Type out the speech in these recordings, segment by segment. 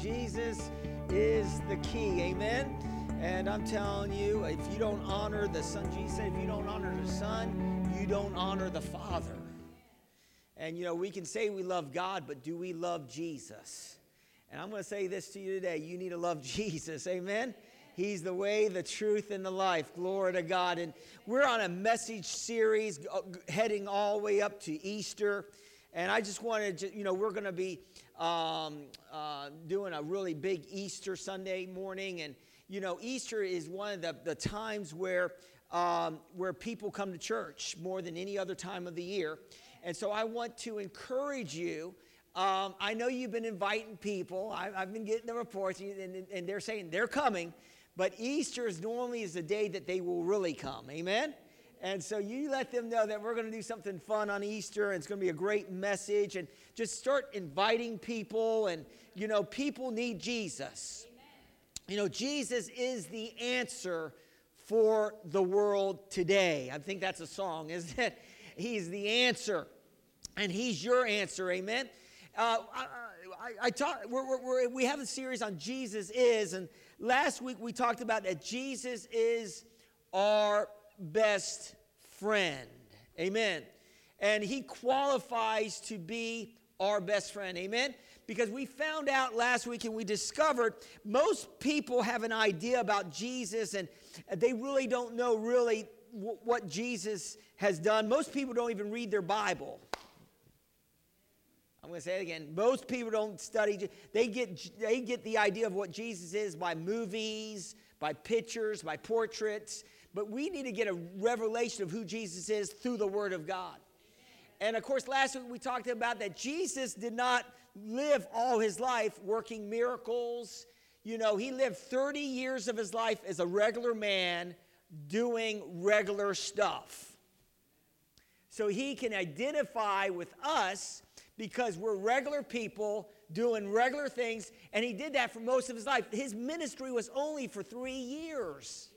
Jesus is the key. Amen. And I'm telling you, if you don't honor the Son, Jesus said, if you don't honor the Son, you don't honor the Father. And you know, we can say we love God, but do we love Jesus? And I'm going to say this to you today you need to love Jesus. Amen. He's the way, the truth, and the life. Glory to God. And we're on a message series uh, heading all the way up to Easter. And I just wanted to, you know, we're going to be um, uh, doing a really big Easter Sunday morning. And, you know, Easter is one of the, the times where, um, where people come to church more than any other time of the year. And so I want to encourage you. Um, I know you've been inviting people. I, have been getting the reports, and, and they're saying they're coming. But Easter is normally is the day that they will really come. Amen? And so you let them know that we're going to do something fun on Easter and it's going to be a great message and just start inviting people and you know people need Jesus. Amen. You know Jesus is the answer for the world today. I think that's a song, isn't it? He's the answer and he's your answer. Amen. Uh, I, I, I talk, we're, we're, we have a series on Jesus is, and last week we talked about that Jesus is our best friend. Amen. And he qualifies to be our best friend. Amen. Because we found out last week and we discovered most people have an idea about Jesus and they really don't know really what Jesus has done. Most people don't even read their Bible. I'm going to say it again. Most people don't study. They get, they get the idea of what Jesus is by movies, by pictures, by portraits. But we need to get a revelation of who Jesus is through the Word of God. And of course, last week we talked about that Jesus did not live all his life working miracles. You know, he lived 30 years of his life as a regular man doing regular stuff. So he can identify with us because we're regular people doing regular things, and he did that for most of his life. His ministry was only for three years.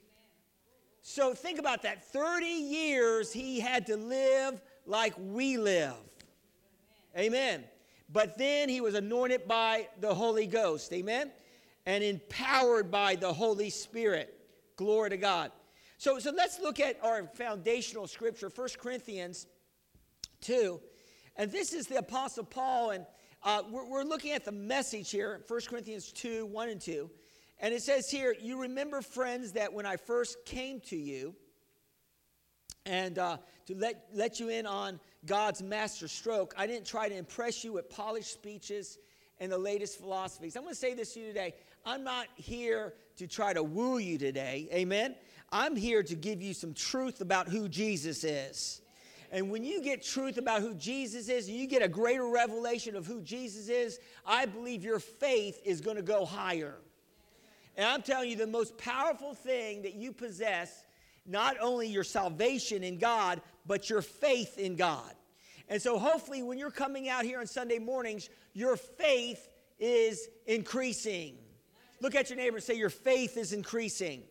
So think about that 30 years he had to live like we live. Amen. But then he was anointed by the Holy Ghost. Amen. And empowered by the Holy Spirit. Glory to God. So, so let's look at our foundational scripture, 1 Corinthians 2. And this is the Apostle Paul. And uh, we're, we're looking at the message here, 1 Corinthians 2 1 and 2. And it says here, You remember, friends, that when I first came to you, and uh, to let, let you in on God's master stroke, I didn't try to impress you with polished speeches and the latest philosophies. I'm going to say this to you today. I'm not here to try to woo you today. Amen. I'm here to give you some truth about who Jesus is. And when you get truth about who Jesus is, and you get a greater revelation of who Jesus is, I believe your faith is going to go higher. And I'm telling you, the most powerful thing that you possess, not only your salvation in God, but your faith in God. And so, hopefully, when you're coming out here on Sunday mornings, your faith is increasing. Look at your neighbor and say, Your faith is increasing.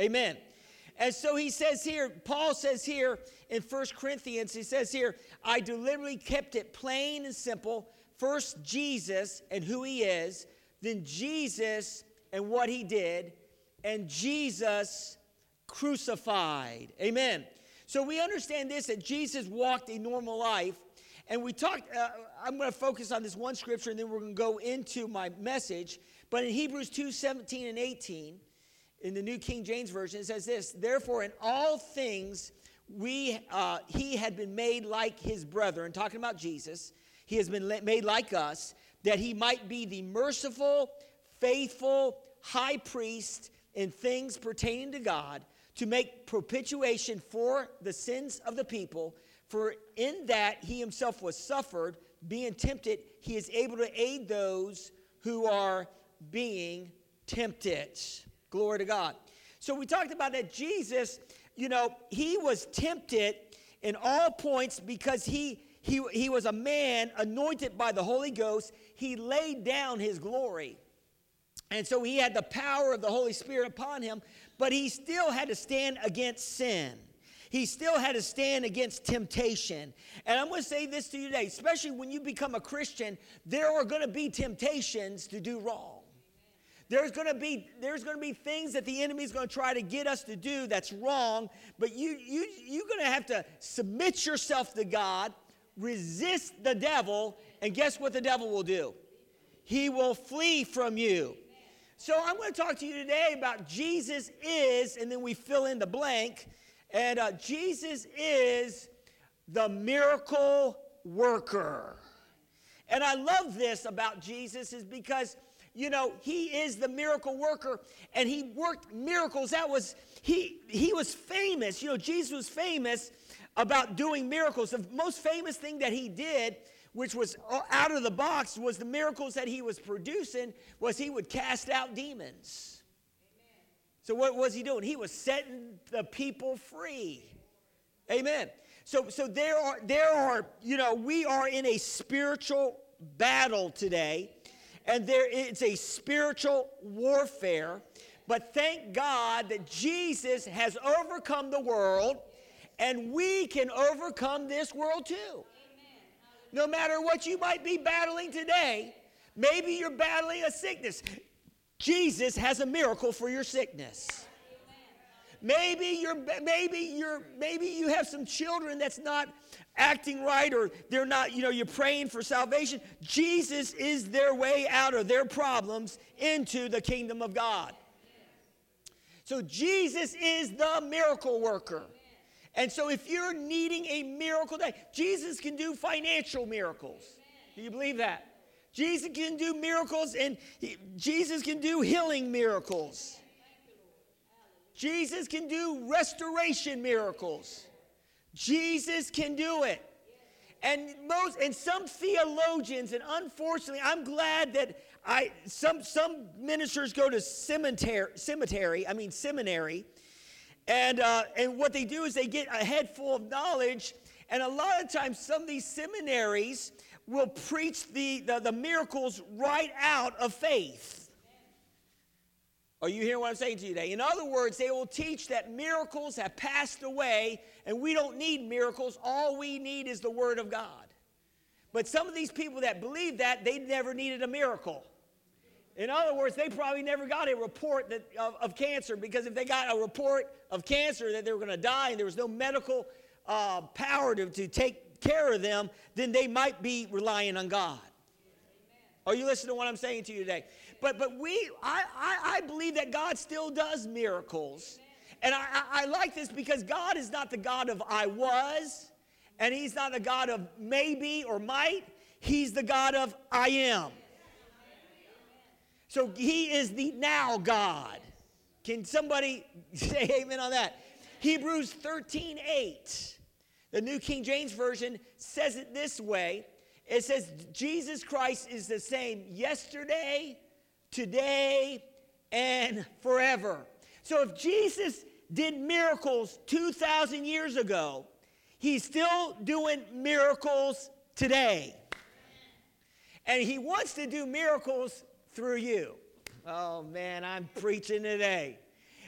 Amen. And so he says here, Paul says here in First Corinthians, he says here, I deliberately kept it plain and simple. First, Jesus and who he is, then Jesus and what he did, and Jesus crucified. Amen. So we understand this that Jesus walked a normal life. And we talked, uh, I'm going to focus on this one scripture and then we're going to go into my message. But in Hebrews 2 17 and 18, in the New King James Version, it says this Therefore, in all things, we, uh, he had been made like his brethren, talking about Jesus. He has been made like us, that he might be the merciful, faithful high priest in things pertaining to God to make propitiation for the sins of the people. For in that he himself was suffered, being tempted, he is able to aid those who are being tempted. Glory to God. So we talked about that Jesus, you know, he was tempted in all points because he he, he was a man anointed by the Holy Ghost. He laid down his glory. And so he had the power of the Holy Spirit upon him, but he still had to stand against sin. he still had to stand against temptation. And I'm going to say this to you today, especially when you become a Christian, there are going to be temptations to do wrong. There's going to be there's going to be things that the enemy is going to try to get us to do that's wrong, but you you you're going to have to submit yourself to God, resist the devil, and guess what the devil will do? He will flee from you. So I'm going to talk to you today about Jesus is, and then we fill in the blank. And uh, Jesus is the miracle worker. And I love this about Jesus is because you know he is the miracle worker and he worked miracles that was he he was famous you know jesus was famous about doing miracles the most famous thing that he did which was uh, out of the box was the miracles that he was producing was he would cast out demons Amen. so what was he doing he was setting the people free Amen. So, so there are, there are, you know, we are in a spiritual battle today, and there it's a spiritual warfare. But thank God that Jesus has overcome the world, and we can overcome this world too no matter what you might be battling today. Maybe you're battling a sickness. Jesus has a miracle for your sickness. Maybe you're maybe you're maybe you have some children that's not acting right or they're not, you know, you're praying for salvation. Jesus is their way out of their problems into the kingdom of God. So Jesus is the miracle worker. And so if you're needing a miracle today, Jesus can do financial miracles. Do you believe that? Jesus can do miracles and he, Jesus can do healing miracles. Jesus can do restoration miracles. Jesus can do it. And most and some theologians, and unfortunately, I'm glad that I some some ministers go to cemetery, cemetery, I mean seminary, and, uh, and what they do is they get a head full of knowledge. And a lot of times, some of these seminaries will preach the, the, the miracles right out of faith. Are you hearing what I'm saying to you today? In other words, they will teach that miracles have passed away and we don't need miracles. All we need is the Word of God. But some of these people that believe that, they never needed a miracle. In other words, they probably never got a report that, of, of, cancer because if they got a report of cancer that they were going to die and there was no medical uh, power to, to take care of them, then they might be relying on God. Are you listening to what I'm saying to you today? But but we I I, I believe that God still does miracles. And I, I, I like this because God is not the God of I was, and He's not the God of maybe or might. He's the God of I am. So he is the now God. Can somebody say amen on that? Hebrews 13 8. The New King James Version says it this way it says, Jesus Christ is the same yesterday, today, and forever. So if Jesus did miracles 2,000 years ago, he's still doing miracles today. And he wants to do miracles through you. Oh man, I'm preaching today.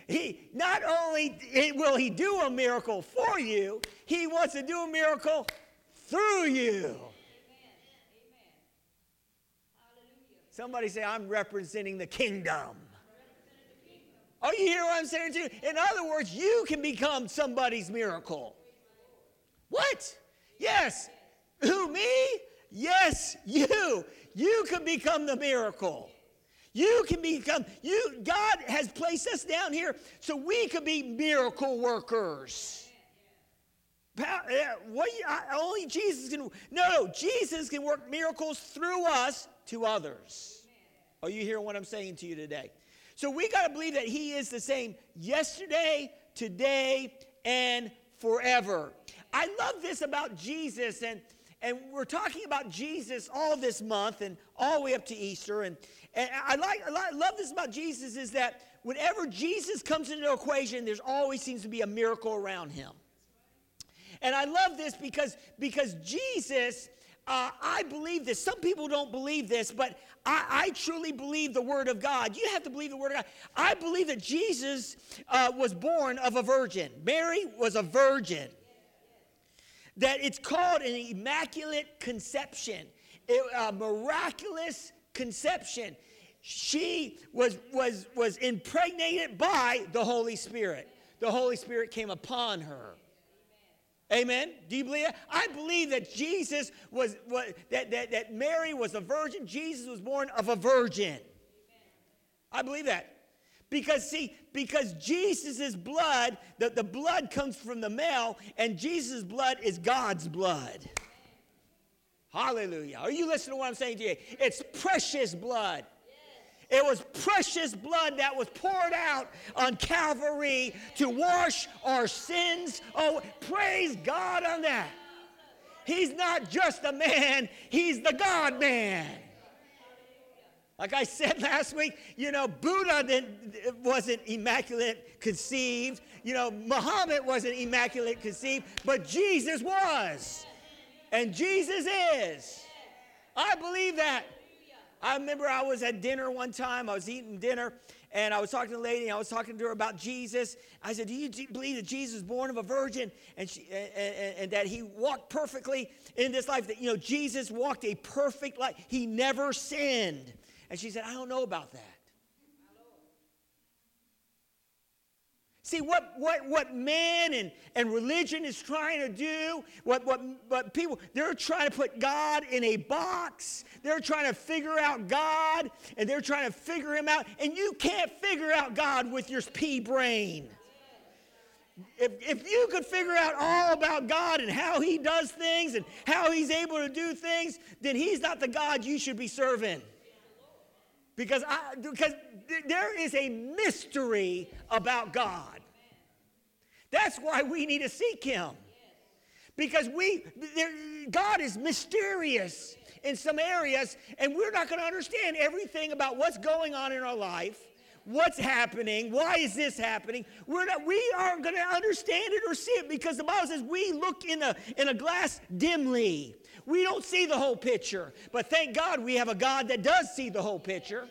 He not only will he do a miracle for you, he wants to do a miracle through you. Somebody say, I'm representing the kingdom. Oh, you hear what I'm saying to you? In other words, you can become somebody's miracle. What? Yes. Who, me? Yes, you. You can become the miracle. You can become, you, God has placed us down here so we could be miracle workers. What, only Jesus can, no, Jesus can work miracles through us to others. Are you hearing what I'm saying to you today? So we got to believe that He is the same yesterday, today, and forever. I love this about Jesus, and, and we're talking about Jesus all this month and all the way up to Easter. And, and I like, I love this about Jesus is that whenever Jesus comes into the equation, there's always seems to be a miracle around him. And I love this because, because Jesus, uh, I believe this. Some people don't believe this, but I, I, truly believe the Word of God. You have to believe the Word of God. I believe that Jesus uh, was born of a virgin, Mary was a virgin. That it's called an immaculate conception, a miraculous conception. She was, was, was impregnated by the Holy Spirit. The Holy Spirit came upon her. Amen. Do you believe that? I believe that Jesus was, was that, that, that Mary was a virgin. Jesus was born of a virgin. I believe that. Because, see, because Jesus' blood, the, the blood comes from the male, and Jesus' blood is God's blood. Hallelujah. Are you listening to what I'm saying to you? It's precious blood. It was precious blood that was poured out on Calvary to wash our sins. Oh, praise God on that. He's not just a man, he's the God man. Like I said last week, you know, Buddha didn't, wasn't immaculate conceived. You know, Muhammad wasn't immaculate conceived, but Jesus was. And Jesus is. I believe that. I remember I was at dinner one time. I was eating dinner, and I was talking to a lady. and I was talking to her about Jesus. I said, "Do you believe that Jesus was born of a virgin, and, she, and, and, and that he walked perfectly in this life? That you know, Jesus walked a perfect life. He never sinned." And she said, "I don't know about that." See, what, what, what man and, and religion is trying to do, what, what, what people, they're trying to put God in a box. They're trying to figure out God, and they're trying to figure him out. And you can't figure out God with your pea brain. If, if you could figure out all about God and how he does things and how he's able to do things, then he's not the God you should be serving. Because, I, because there is a mystery about God. That's why we need to seek Him. Because we, God is mysterious in some areas, and we're not going to understand everything about what's going on in our life, what's happening, why is this happening. We're not, we aren't going to understand it or see it because the Bible says we look in a, in a glass dimly. We don't see the whole picture. But thank God we have a God that does see the whole picture.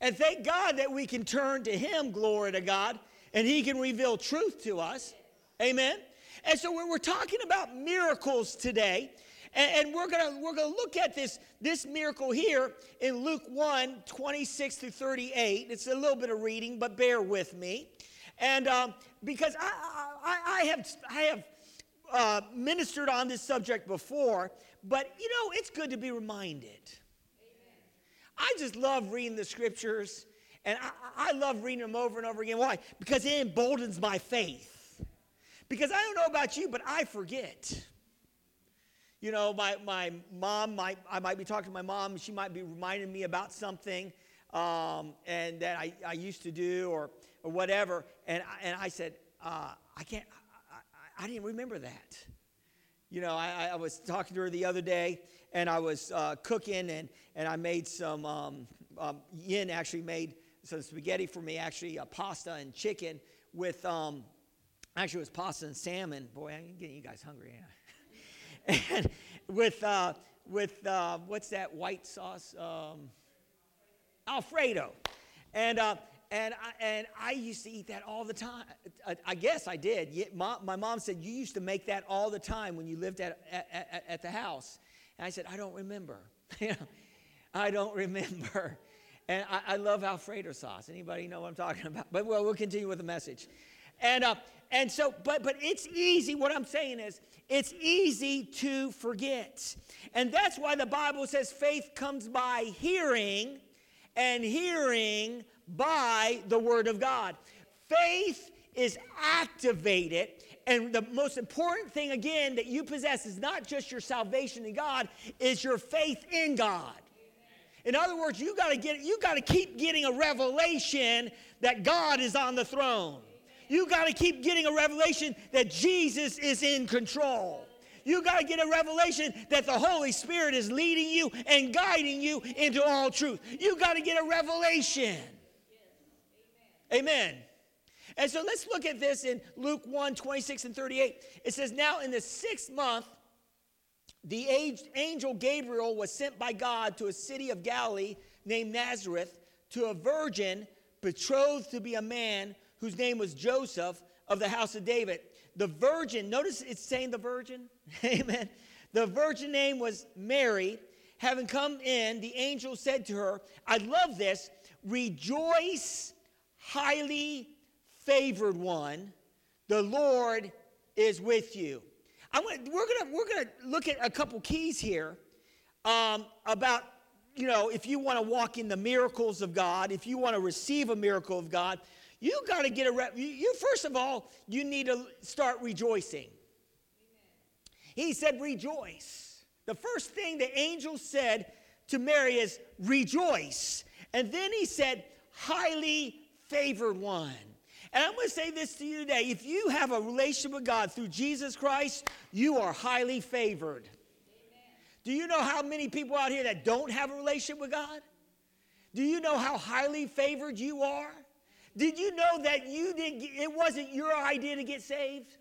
And thank God that we can turn to Him, glory to God, and He can reveal truth to us. Amen. And so we're, we're talking about miracles today. And, and we're gonna we're gonna look at this, this miracle here in Luke 1, 26 through 38. It's a little bit of reading, but bear with me. And um, because I, I, I have I have uh, ministered on this subject before, but you know, it's good to be reminded. I just love reading the scriptures, and I, I love reading them over and over again. Why? Because it emboldens my faith. Because I don't know about you, but I forget. You know, my, my mom might, I might be talking to my mom, she might be reminding me about something um, and that I, I used to do or, or whatever. And, and I said, uh, I can't, I didn't remember that. You know, I, I, was talking to her the other day, and I was uh, cooking, and, and I made some, um, um, Yin actually made some spaghetti for me, actually, uh, pasta and chicken with, um, actually, it was pasta and salmon. Boy, I'm getting you guys hungry, yeah. and with, uh, with uh, what's that white sauce? Um, Alfredo. And, uh, and I, and I used to eat that all the time. I, I guess I did. My mom said, You used to make that all the time when you lived at, at, at the house. And I said, I don't remember. I don't remember. And I, I, love Alfredo sauce. Anybody know what I'm talking about? But well, we'll continue with the message. And, uh, and so, but, but it's easy. What I'm saying is, it's easy to forget. And that's why the Bible says faith comes by hearing, and hearing by the Word of God. Faith is activated. And the most important thing, again, that you possess is not just your salvation in God, is your faith in God. In other words, you gotta get you gotta keep getting a revelation that God is on the throne. You gotta keep getting a revelation that Jesus is in control. You got to get a revelation that the Holy Spirit is leading you and guiding you into all truth. You got to get a revelation. Amen. And so let's look at this in Luke 1 26 and 38. It says, Now in the sixth month, the angel Gabriel was sent by God to a city of Galilee named Nazareth to a virgin betrothed to be a man whose name was Joseph of the house of David. The virgin, notice it's saying the virgin. Amen. The virgin name was Mary. Having come in, the angel said to her, I love this, rejoice, highly favored one, the Lord is with you. I'm gonna, we're going we're gonna look at a couple keys here um, about, you know, if you want to walk in the miracles of God, if you want to receive a miracle of God, you got to get a, re- you, first of all, you need to start rejoicing. He said, rejoice. The first thing the angel said to Mary is, rejoice. And then he said, highly favored one. And I'm going to say this to you today. If you have a relationship with God through Jesus Christ, you are highly favored. Amen. Do you know how many people out here that don't have a relationship with God? Do you know how highly favored you are? Did you know that you didn't, it wasn't your idea to get saved?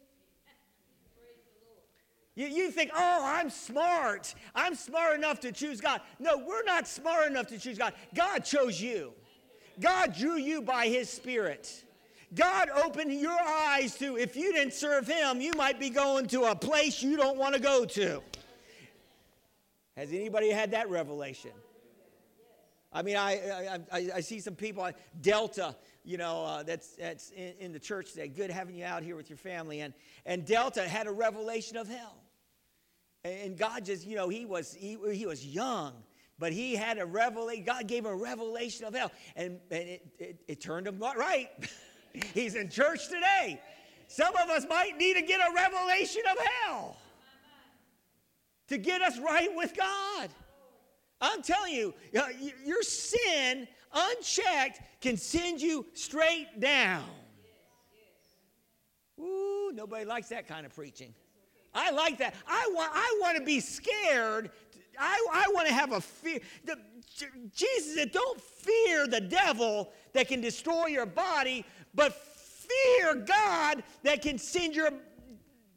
You, you think, oh, I'm smart. I'm smart enough to choose God. No, we're not smart enough to choose God. God chose you, God drew you by His Spirit. God opened your eyes to if you didn't serve Him, you might be going to a place you don't want to go to. Has anybody had that revelation? I mean, I, I, I, see some people, Delta, you know, uh, that's, that's in, in, the church today. Good having you out here with your family. And, and Delta had a revelation of hell. And God just, you know, he was, he, he was young, but he had a revelation. God gave a revelation of hell. And, and it, it, it turned him right. He's in church today. Some of us might need to get a revelation of hell to get us right with God. I'm telling you, uh, your sin unchecked can send you straight down. Ooh, nobody likes that kind of preaching. I like that. I want, I want to be scared. I, I want to have a fear. The, Jesus said, Don't fear the devil that can destroy your body, but fear God that can send your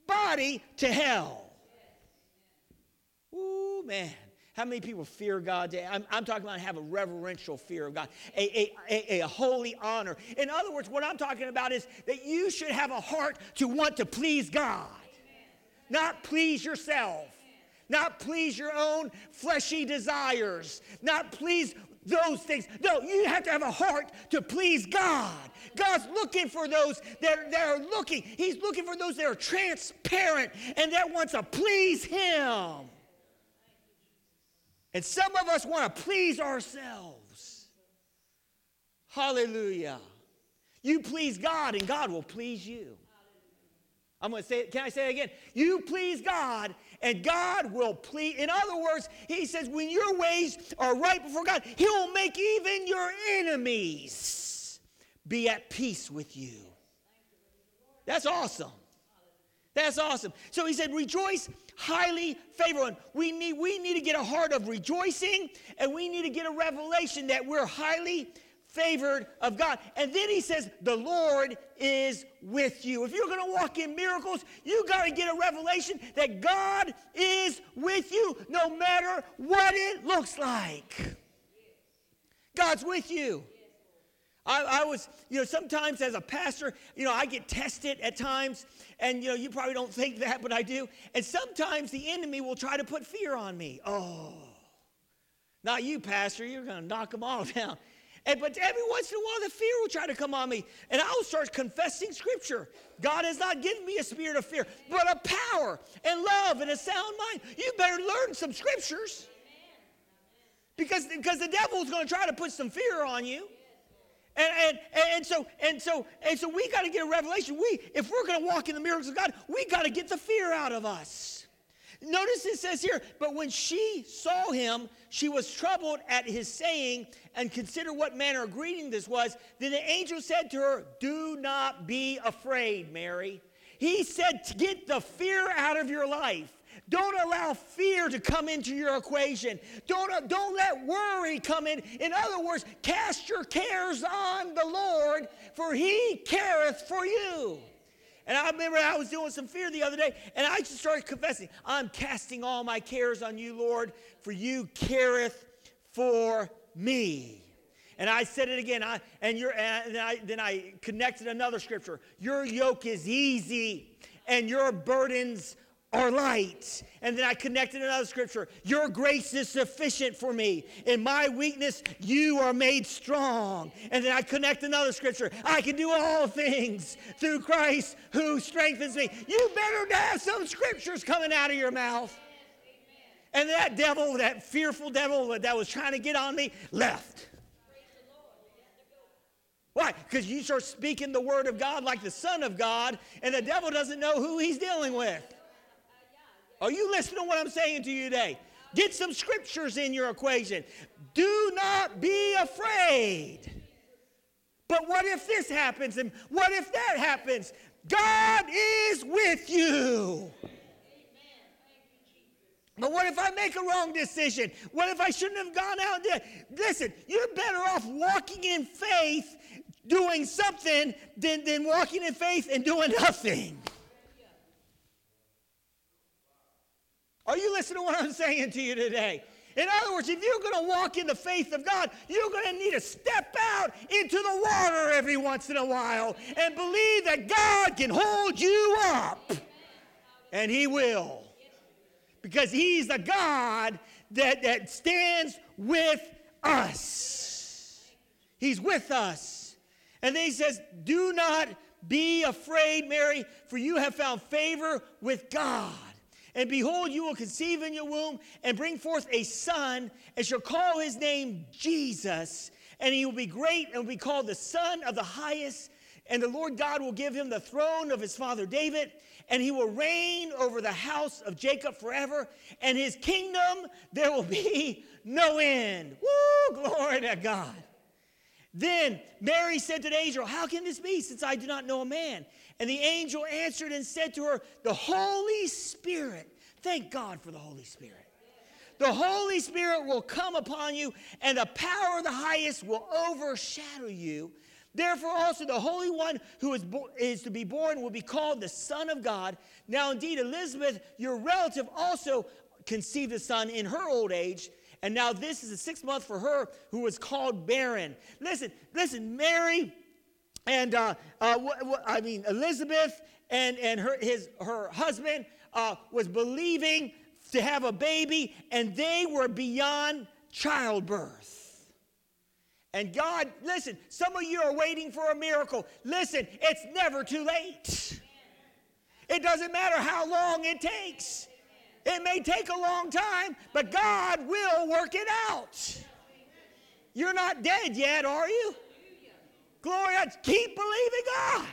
body to hell. Ooh, man. How many people fear God? I'm, I'm, talking about have a reverential fear of God, a, a, a, a, holy honor. In other words, what I'm talking about is that you should have a heart to want to please God, not please yourself, not please your own fleshy desires, not please those things. No, you have to have a heart to please God. God's looking for those that, that are looking. He's looking for those that are transparent and that wants to please Him. And some of us want to please ourselves. Hallelujah. You please God and God will please you. I'm going to say it. Can I say it again? You please God and God will please. In other words, he says, when your ways are right before God, he will make even your enemies be at peace with you. That's awesome. That's awesome. So he said, rejoice, highly favored We need, we need to get a heart of rejoicing and we need to get a revelation that we're highly favored of God. And then he says, The Lord is with you. If you're going to walk in miracles, you got to get a revelation that God is with you no matter what it looks like. God's with you. I, I, was, you know, sometimes as a pastor, you know, I get tested at times, and, you know, you probably don't think that, but I do. And sometimes the enemy will try to put fear on me. Oh, not you, pastor, you're going to knock them all down. And, but every once in a while, the fear will try to come on me. And I'll start confessing scripture. God has not given me a spirit of fear, but a power and love and a sound mind. You better learn some scriptures. Because, because the devil is going to try to put some fear on you. And, and, and so and so and so we got to get a revelation. We if we're going to walk in the miracles of God, we got to get the fear out of us. Notice it says here, but when she saw him, she was troubled at his saying, and consider what manner of greeting this was. Then the angel said to her, Do not be afraid, Mary. He said, Get the fear out of your life. Don't allow fear to come into your equation. Don't, don't let worry come in. In other words, cast your cares on the Lord, for he careth for you. And I remember I was doing some fear the other day, and I just started confessing, I'm casting all my cares on you, Lord, for you careth for me. And I said it again, I, and, you're, and I, then I connected another scripture. Your yoke is easy, and your burdens are light. And then I connected another scripture. Your grace is sufficient for me. In my weakness, you are made strong. And then I connect another scripture. I can do all things through Christ who strengthens me. You better have some scriptures coming out of your mouth. And that devil, that fearful devil that was trying to get on me, left. Why? Because you start speaking the word of God like the Son of God, and the devil doesn't know who he's dealing with. Are you listening to what I'm saying to you today? Get some scriptures in your equation. Do not be afraid. But what if this happens? And what if that happens? God is with you. But what if I make a wrong decision? What if I shouldn't have gone out there? Listen, you're better off walking in faith, doing something, than, than walking in faith and doing nothing. Are you listening to what I'm saying to you today? In other words, if you're going to walk in the faith of God, you're going to need to step out into the water every once in a while and believe that God can hold you up. And He will. Because He's the God that, that stands with us. He's with us. And then He says, Do not be afraid, Mary, for you have found favor with God. And behold, you will conceive in your womb and bring forth a son, and shall call his name Jesus. And he will be great and will be called the Son of the Highest. And the Lord God will give him the throne of his father David, and he will reign over the house of Jacob forever. And his kingdom there will be no end. Woo! Glory to God. Then Mary said to the angel, How can this be, since I do not know a man? And the angel answered and said to her, The Holy Spirit, thank God for the Holy Spirit. The Holy Spirit will come upon you, and the power of the highest will overshadow you. Therefore, also the Holy One who is, bo- is to be born will be called the Son of God. Now, indeed, Elizabeth, your relative, also conceived a son in her old age. And now this is the sixth month for her who was called barren. Listen, listen, Mary and uh, uh, I mean Elizabeth and, and her, his, her husband uh, was believing to have a baby, and they were beyond childbirth. And God, listen, some of you are waiting for a miracle. Listen, it's never too late. It doesn't matter how long it takes. It may take a long time, but God will work it out. You're not dead yet, are you? Glory, keep believing God.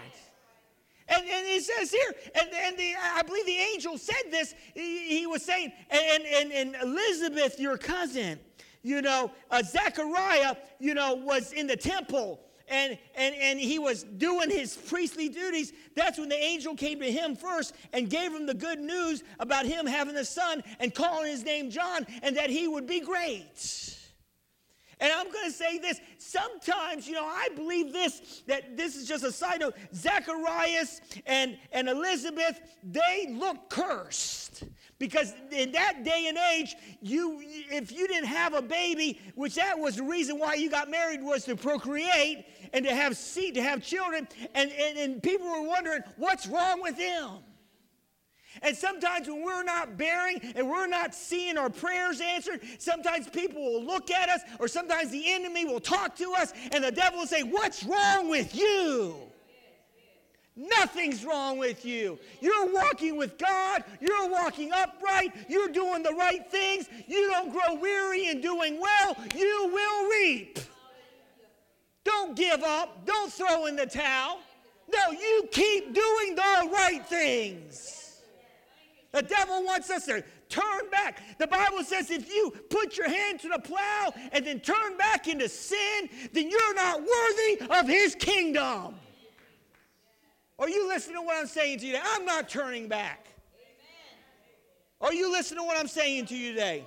And, and it says here, and, and the, I believe the angel said this, he, he was saying, and, and, and Elizabeth, your cousin, you know, uh, Zechariah, you know, was in the temple and, and, and he was doing his priestly duties. That's when the angel came to him first and gave him the good news about him having a son and calling his name John and that he would be great. And I'm going to say this. Sometimes, you know, I believe this, that this is just a side note. Zacharias and, and Elizabeth, they look cursed. Because in that day and age, you if you didn't have a baby, which that was the reason why you got married was to procreate and to have seed, to have children, and, and, and people were wondering, what's wrong with them? And sometimes when we're not bearing and we're not seeing our prayers answered, sometimes people will look at us, or sometimes the enemy will talk to us, and the devil will say, What's wrong with you? Nothing's wrong with you. You're walking with God. You're walking upright. You're doing the right things. You don't grow weary in doing well. You will reap. Don't give up. Don't throw in the towel. No, you keep doing the right things. The devil wants us to turn back. The Bible says if you put your hand to the plow and then turn back into sin, then you're not worthy of his kingdom. Are you listening to what I'm saying to you today? I'm not turning back. Are you listening to what I'm saying to you today?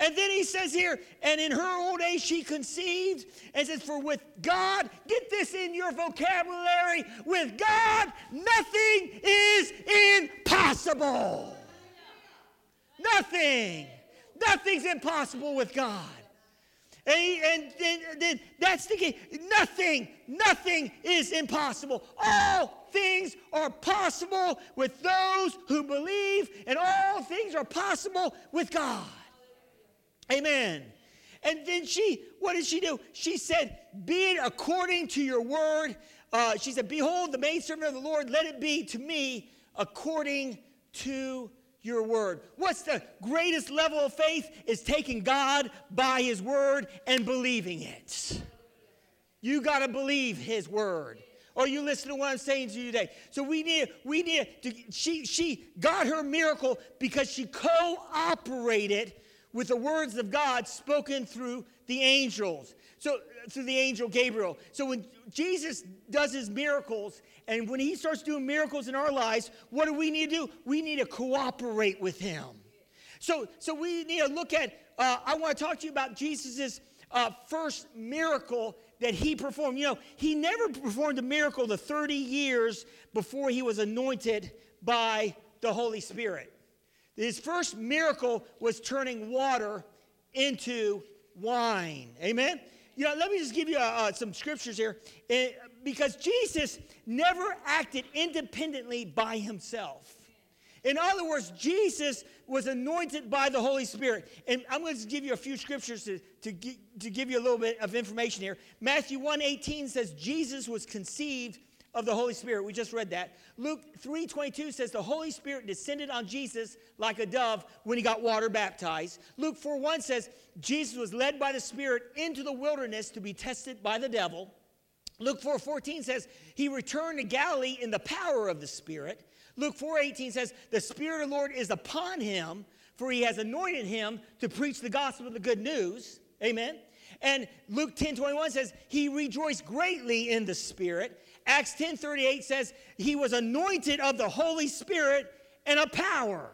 And then he says here, and in her old age she conceived, and says, For with God, get this in your vocabulary, with God, nothing is impossible. Nothing. Nothing's impossible with God. And, and, and, that's the key. Nothing, nothing is impossible. All things are possible with those who believe, and all things are possible with God. Amen. And then she, what did she do? She said, Be it according to your word. Uh, she said, Behold, the maidservant of the Lord, let it be to me according to your word. What's the greatest level of faith? Is taking God by his word and believing it. You got to believe his word. Or you listen to what I'm saying to you today. So we need, we need to, she, she got her miracle because she cooperated with the words of God spoken through the angels. So through the angel Gabriel. So when Jesus does his miracles and when he starts doing miracles in our lives, what do we need to do? We need to cooperate with him. So, so we need to look at, uh, I want to talk to you about Jesus' uh, first miracle that he performed. You know, he never performed a miracle the 30 years before he was anointed by the Holy Spirit. His first miracle was turning water into wine. Amen? You know, let me just give you uh, uh some scriptures here. Uh, because Jesus never acted independently by himself. In other words, Jesus was anointed by the Holy Spirit. And I'm going to give you a few scriptures to, to, to give you a little bit of information here. Matthew 1 18 says, Jesus was conceived of the Holy Spirit. We just read that. Luke 3:22 says the Holy Spirit descended on Jesus like a dove when he got water baptized. Luke 4:1 says Jesus was led by the Spirit into the wilderness to be tested by the devil. Luke 4:14 says he returned to Galilee in the power of the Spirit. Luke 4:18 says the Spirit of the Lord is upon him, for he has anointed him to preach the gospel of the good news. Amen. And Luke 10:21 says he rejoiced greatly in the Spirit. Acts 10:38 says he was anointed of the Holy Spirit and of power.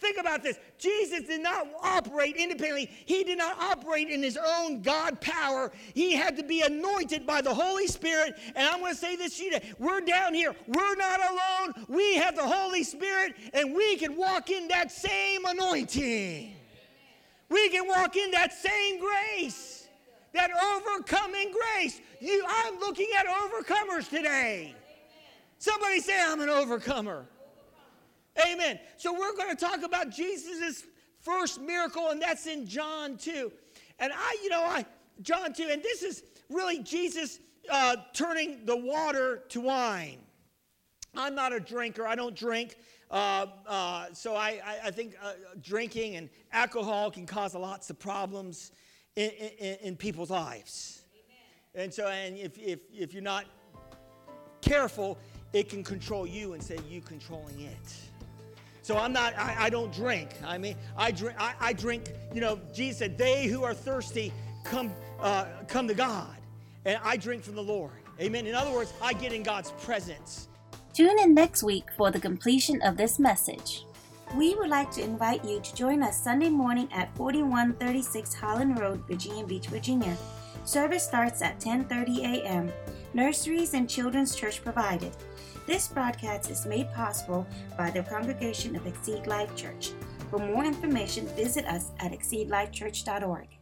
Think about this. Jesus did not operate independently. He did not operate in his own God power. He had to be anointed by the Holy Spirit. And I'm going to say this to you today. We're down here. We're not alone. We have the Holy Spirit, and we can walk in that same anointing. We can walk in that same grace that overcoming grace. You, I'm looking at overcomers today. Somebody say, I'm an overcomer. Amen. So we're going to talk about Jesus' first miracle, and that's in John 2. And I, you know, I, John 2, and this is really Jesus uh, turning the water to wine. I'm not a drinker, I don't drink. Uh, uh, so I, I, I think uh, drinking and alcohol can cause lots of problems in, in, in people's lives. Amen. And so, and if, if, if you're not careful, it can control you instead of you controlling it. So I'm not, I, I don't drink. I mean, I drink, I, I, drink, you know, Jesus said, they who are thirsty come, uh, come to God. And I drink from the Lord. Amen. In other words, I get in God's presence. Tune in next week for the completion of this message. We would like to invite you to join us Sunday morning at 4136 Holland Road, Virginia Beach, Virginia. Service starts at 10:30 a.m. Nurseries and Children's Church provided. This broadcast is made possible by the congregation of Exceed Life Church. For more information, visit us at exceedlifechurch.org.